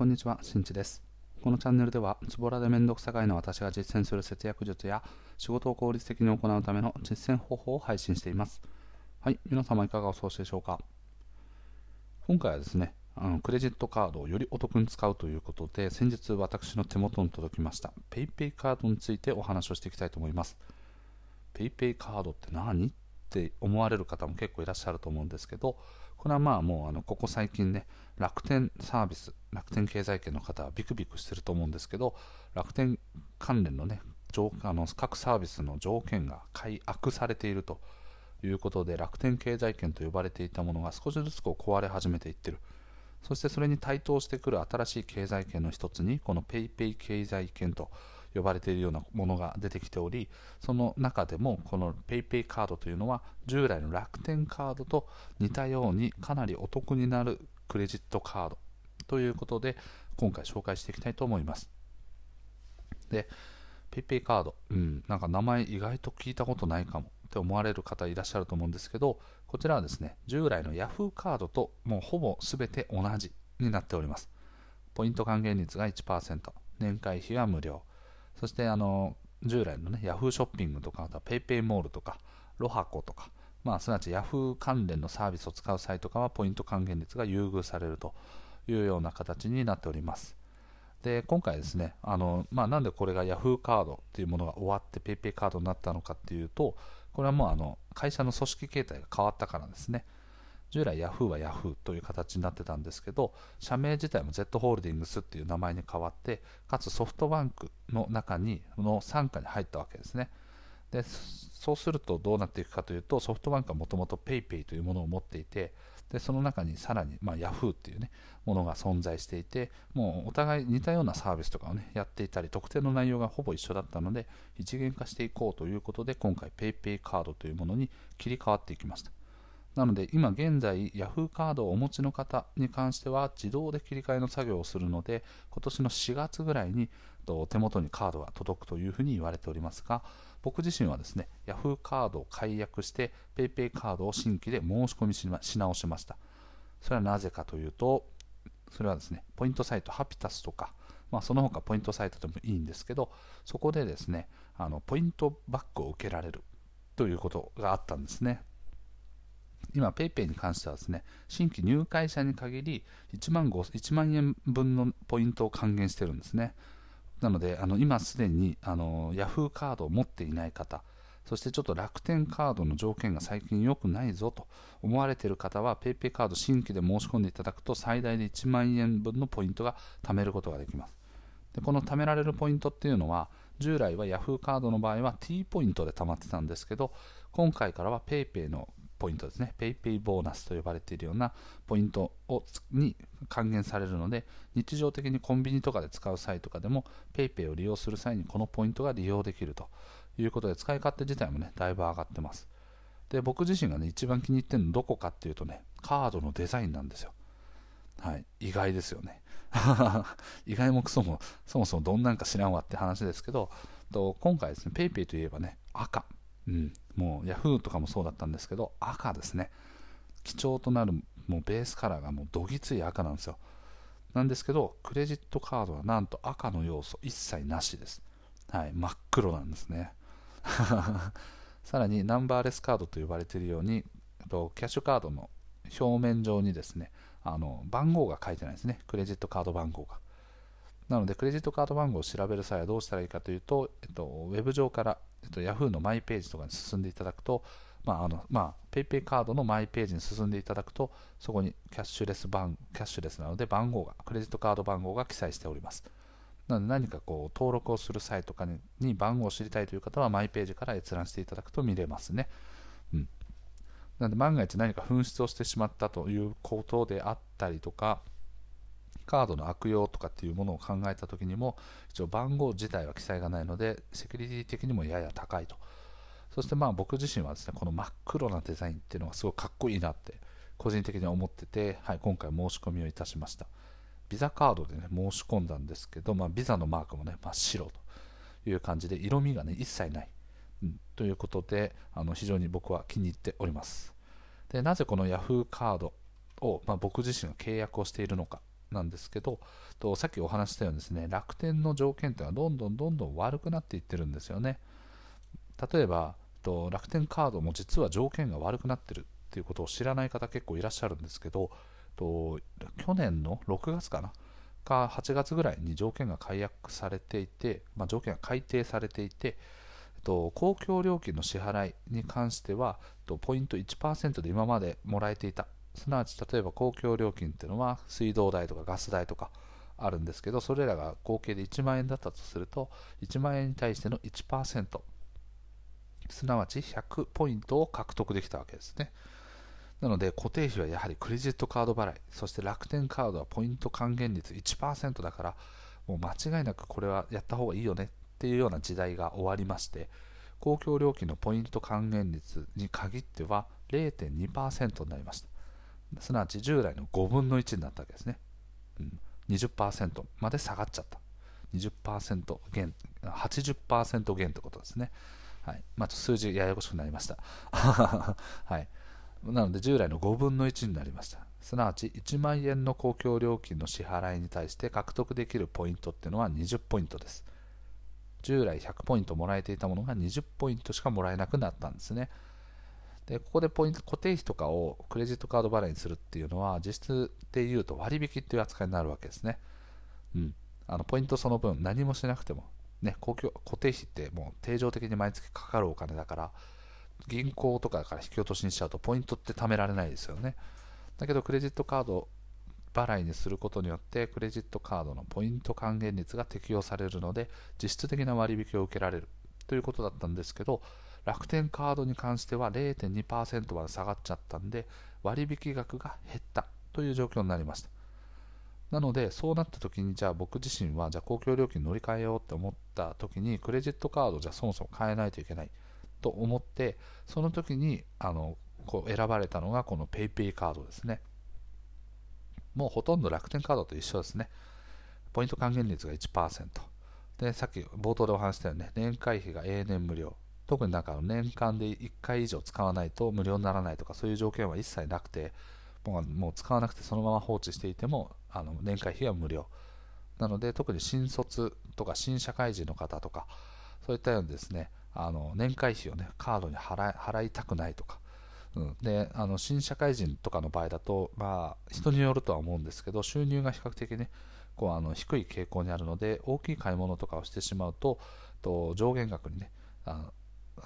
こんにちは、しんちです。このチャンネルでは、ズボラでめんどくさがいの私が実践する節約術や、仕事を効率的に行うための実践方法を配信しています。はい、皆様いかがお過ごしでしょうか？今回はですね、あのクレジットカードをよりお得に使うということで、先日私の手元に届きました PayPay カードについてお話をしていきたいと思います。PayPay カードって何？って思われる方も結構いらっしゃると思うんですけど、これはまあもうあのここ最近ね、楽天サービス、楽天経済圏の方はビクビクしてると思うんですけど、楽天関連のね、あの各サービスの条件が改悪されているということで、楽天経済圏と呼ばれていたものが少しずつこう壊れ始めていってる。そしてそれに対等してくる新しい経済圏の一つに、この PayPay 経済圏と呼ばれているようなものが出てきており、その中でもこの PayPay カードというのは従来の楽天カードと似たようにかなりお得になるクレジットカードということで今回紹介していきたいと思います。で、PayPay カード、うん、なんか名前意外と聞いたことないかもって思われる方いらっしゃると思うんですけど、こちらはですね、従来の Yahoo カードともうほぼ全て同じになっております。ポイント還元率が1%、年会費は無料、そしてあの従来のね、Yahoo ショッピングとか、あとは PayPay モールとか、ロハコとか、まあ、すなわち Yahoo 関連のサービスを使う際とかは、ポイント還元率が優遇されるというような形になっております。で、今回ですね、あのまあ、なんでこれが Yahoo カードっていうものが終わって PayPay カードになったのかっていうと、これはもうあの会社の組織形態が変わったからですね。従来 Yahoo は Yahoo という形になってたんですけど、社名自体も Z ホールディングスっていう名前に変わって、かつソフトバンクの中に、の傘下に入ったわけですね。で、そうするとどうなっていくかというと、ソフトバンクはもともと PayPay というものを持っていて、でその中にさらに、まあ、Yahoo っていうね、ものが存在していて、もうお互い似たようなサービスとかをね、やっていたり、特定の内容がほぼ一緒だったので、一元化していこうということで、今回 PayPay カードというものに切り替わっていきました。なので今現在 Yahoo カードをお持ちの方に関しては自動で切り替えの作業をするので今年の4月ぐらいに手元にカードが届くというふうに言われておりますが僕自身はですね Yahoo カードを解約して PayPay カードを新規で申し込みし直しました。それはなぜかというとそれはですねポイントサイトハピタスとかまあ、その他ポイントサイトでもいいんですけどそこでですねあのポイントバックを受けられるということがあったんですね。今 PayPay に関してはですね、新規入会者に限り1万1万円分のポイントを還元してるんですね。なので、あの今すでにあの Yahoo カードを持っていない方、そしてちょっと楽天カードの条件が最近良くないぞと思われている方は PayPay カード新規で申し込んでいただくと最大で1万円分のポイントが貯めることができます。でこの貯められるポイントっていうのは従来は Yahoo カードの場合は T ポイントで貯まってたんですけど今回からは PayPay のポイントですね、PayPay ボーナスと呼ばれているようなポイントをに還元されるので、日常的にコンビニとかで使う際とかでも PayPay を利用する際にこのポイントが利用できるということで、使い勝手自体もね、だいぶ上がってます。で、僕自身がね、一番気に入ってるのどこかっていうとね、カードのデザインなんですよ。はい、意外ですよね。意外もクソも、そもそもどんなんか知らんわって話ですけど、と今回ですね、PayPay といえばね、赤。うん、もう Yahoo とかもそうだったんですけど赤ですね。貴重となるもうベースカラーがもうどぎつい赤なんですよ。なんですけどクレジットカードはなんと赤の要素一切なしです、はい、真っ黒なんですね。さらにナンバーレスカードと呼ばれているようにキャッシュカードの表面上にですねあの番号が書いてないですね。クレジットカード番号が。なのでクレジットカード番号を調べる際はどうしたらいいかというと、えっと、ウェブ上からえっと、Yahoo のマイページとかに進んでいただくと、まああのまあ、PayPay カードのマイページに進んでいただくと、そこにキャッシュレス番キャッシュレスなので番号が、クレジットカード番号が記載しております。なので何かこう登録をする際とかにに番号を知りたいという方はマイページから閲覧していただくと見れますね。うん、なので万が一何か紛失をしてしまったということであったりとか、カードの悪用とかっていうものを考えた時にも一応番号自体は記載がないのでセキュリティ的にもやや高いと。そしてまあ僕自身はですねこの真っ黒なデザインっていうのがすごいかっこいいなって個人的に思ってて、はい、今回申し込みをいたしました。ビザカードでね申し込んだんですけど、まあ、ビザのマークもね真っ白という感じで色味がね一切ない、うん、ということであの非常に僕は気に入っております。でなぜこの Yahoo カードを、まあ、僕自身が契約をしているのか。なんですけど、とさっきお話したようにですね、楽天の条件というのはどんどんどんどん悪くなっていってるんですよね。例えば、と楽天カードも実は条件が悪くなってるっていうことを知らない方結構いらっしゃるんですけど、と去年の6月かな？か8月ぐらいに条件が解約されていて、まあ、条件が改定されていて、と公共料金の支払いに関してはとポイント1%で今までもらえていたすなわち例えば公共料金っていうのは水道代とかガス代とかあるんですけどそれらが合計で1万円だったとすると1万円に対しての1%すなわち100ポイントを獲得できたわけですね。なので固定費はやはりクレジットカード払いそして楽天カードはポイント還元率1%だからもう間違いなくこれはやった方がいいよねっていうような時代が終わりまして公共料金のポイント還元率に限っては0.2%になりました。すなわち従来の5分の1になったわけですね、うん、20%まで下がっちゃった。20%減80%減ということですね。はい。まあ、数字ややこしくなりました、はい。なので従来の5分の1になりました。すなわち1万円の公共料金の支払いに対して獲得できるポイントっていうのは20ポイントです。従来100ポイントもらえていたものが20ポイントしかもらえなくなったんですね。でここでポイント固定費とかをクレジットカード払いにするっていうのは実質で言うと割引っていう扱いになるわけですね、うん、あのポイントその分何もしなくても、ね、公共固定費ってもう定常的に毎月かかるお金だから銀行とかから引き落としにしちゃうとポイントって貯められないですよね。だけどクレジットカード払いにすることによってクレジットカードのポイント還元率が適用されるので実質的な割引を受けられるということだったんですけど楽天カードに関しては0.2%まで下がっちゃったんで割引額が減ったという状況になりましたなのでそうなった時にじゃあ僕自身はじゃあ公共料金乗り換えようって思った時にクレジットカードじゃそもそも買えないといけないと思ってその時にあのこう選ばれたのがこの PayPay カードですねもうほとんど楽天カードと一緒ですね。ポイント還元率が1%。で、さっき冒頭でお話したよね、年会費が永年無料。特になんか年間で1回以上使わないと無料にならないとかそういう条件は一切なくて、もうもう使わなくてそのまま放置していてもあの年会費は無料。なので特に新卒とか新社会人の方とかそういったようにですねあの年会費をねカードに払いたくないとかうん、であの新社会人とかの場合だと、まあ、人によるとは思うんですけど収入が比較的ねこうあの低い傾向にあるので大きい買い物とかをしてしまうとと上限額にねあの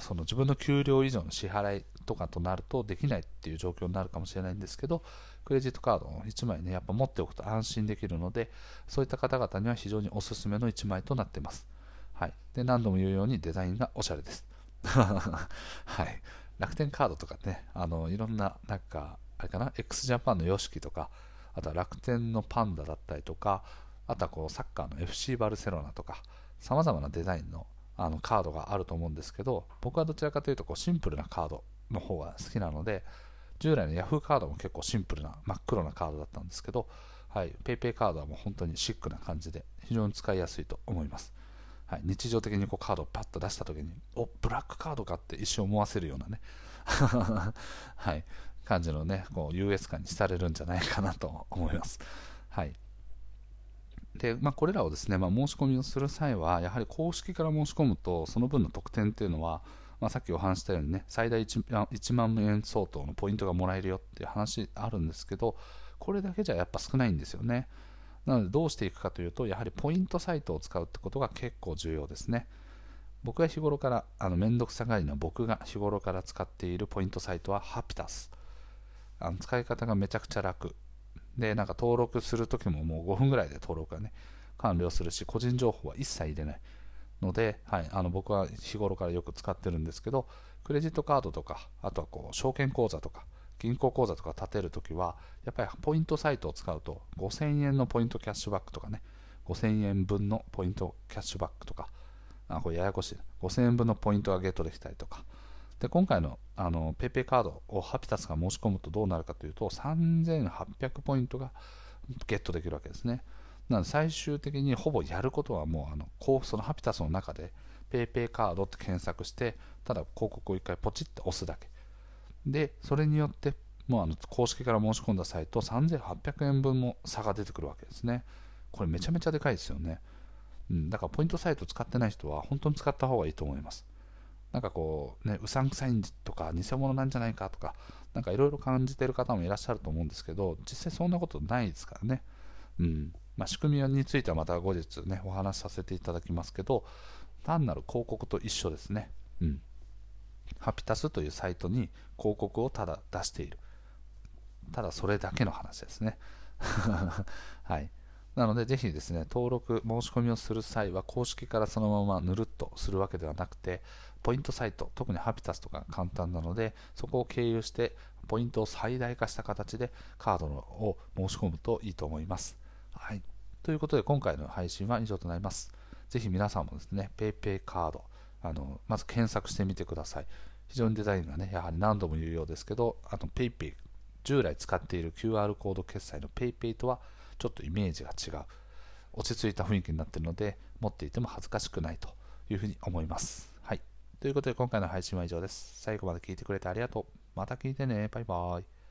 その自分の給料以上の支払いとかとなるとできないっていう状況になるかもしれないんですけどクレジットカードを1枚ねやっぱ持っておくと安心できるのでそういった方々には非常におすすめの1枚となってます、はい、で何度も言うようにデザインがおしゃれです。はい。楽天カードとかね、あのいろんな、なんか、あれかな、x ジャパンの YOSHIKI とか、あとは楽天のパンダだったりとか、あとはこうサッカーの FC バルセロナとか、さまざまなデザインのあのカードがあると思うんですけど、僕はどちらかというとこうシンプルなカードの方が好きなので、従来の Yahoo カードも結構シンプルな真っ黒なカードだったんですけど、はい、PayPay カードはもう本当にシックな感じで非常に使いやすいと思います。はい、日常的にこうカードをパッと出した時におブラックカードかって一瞬思わせるようなね はい、感じのねこう優越感にされるんじゃないかなと思います。はいでまあ、これらをですね、まあ、申し込みをする際は、やはり公式から申し込むと、その分の特典っていうのは、まあ、さっきお話したようにね、最大 1, 1万円相当のポイントがもらえるよっていう話あるんですけど、これだけじゃやっぱ少ないんですよね。なのでどうしていくかというと、やはりポイントサイトを使うってことが結構重要ですね。僕が日頃から、あの、めんどくさがりな僕が日頃から使っているポイントサイトはハピタス。あの使い方がめちゃくちゃ楽。で、なんか登録するときももう5分ぐらいで登録がね、完了するし、個人情報は一切入れない。ので、はい、あの僕は日頃からよく使ってるんですけど、クレジットカードとか、あとはこう証券口座とか、銀行口座とか立てるときは、やっぱりポイントサイトを使うと、5000円のポイントキャッシュバックとかね、5000円分のポイントキャッシュバックとか、あこれややこしい。5000円分のポイントがゲットできたりとか。で、今回のあの PayPay カードをハピタスが申し込むとどうなるかというと、3800ポイントがゲットできるわけですね。なので最終的にほぼやることはもうあのそのハピタスの中で PayPay カードって検索して、ただ広告を1回ポチッと押すだけ。で、それによってもうあの公式から申し込んだサイト3800円分も差が出てくるわけですね。これめちゃめちゃでかいですよね。うん、だからポイントサイト使ってない人は本当に使った方がいいと思います。なんかこう、ね、うさんくさいとか偽物なんじゃないかとか、なんかいろいろ感じてる方もいらっしゃると思うんですけど、実際そんなことないですからね。うんまあ、仕組みについてはまた後日ね、お話しさせていただきますけど、単なる広告と一緒ですね。うん。ハピタスというサイトに広告をただ出している。ただそれだけの話ですね。はい。なので、ぜひですね、登録、申し込みをする際は、公式からそのままぬるっとするわけではなくて、ポイントサイト、特にハピタスとか簡単なので、そこを経由して、ポイントを最大化した形でカードを申し込むといいと思います。はい。ということで、今回の配信は以上となります。ぜひ皆さんもですね、PayPay カード、あのまず検索してみてください。非常にデザインがね、やはり何度も言うようですけど、あの PayPay、従来使っている QR コード決済の PayPay とはちょっとイメージが違う。落ち着いた雰囲気になってるので、持っていても恥ずかしくないというふうに思います。はい。ということで今回の配信は以上です。最後まで聞いてくれてありがとう。また聞いてね。バイバーイ。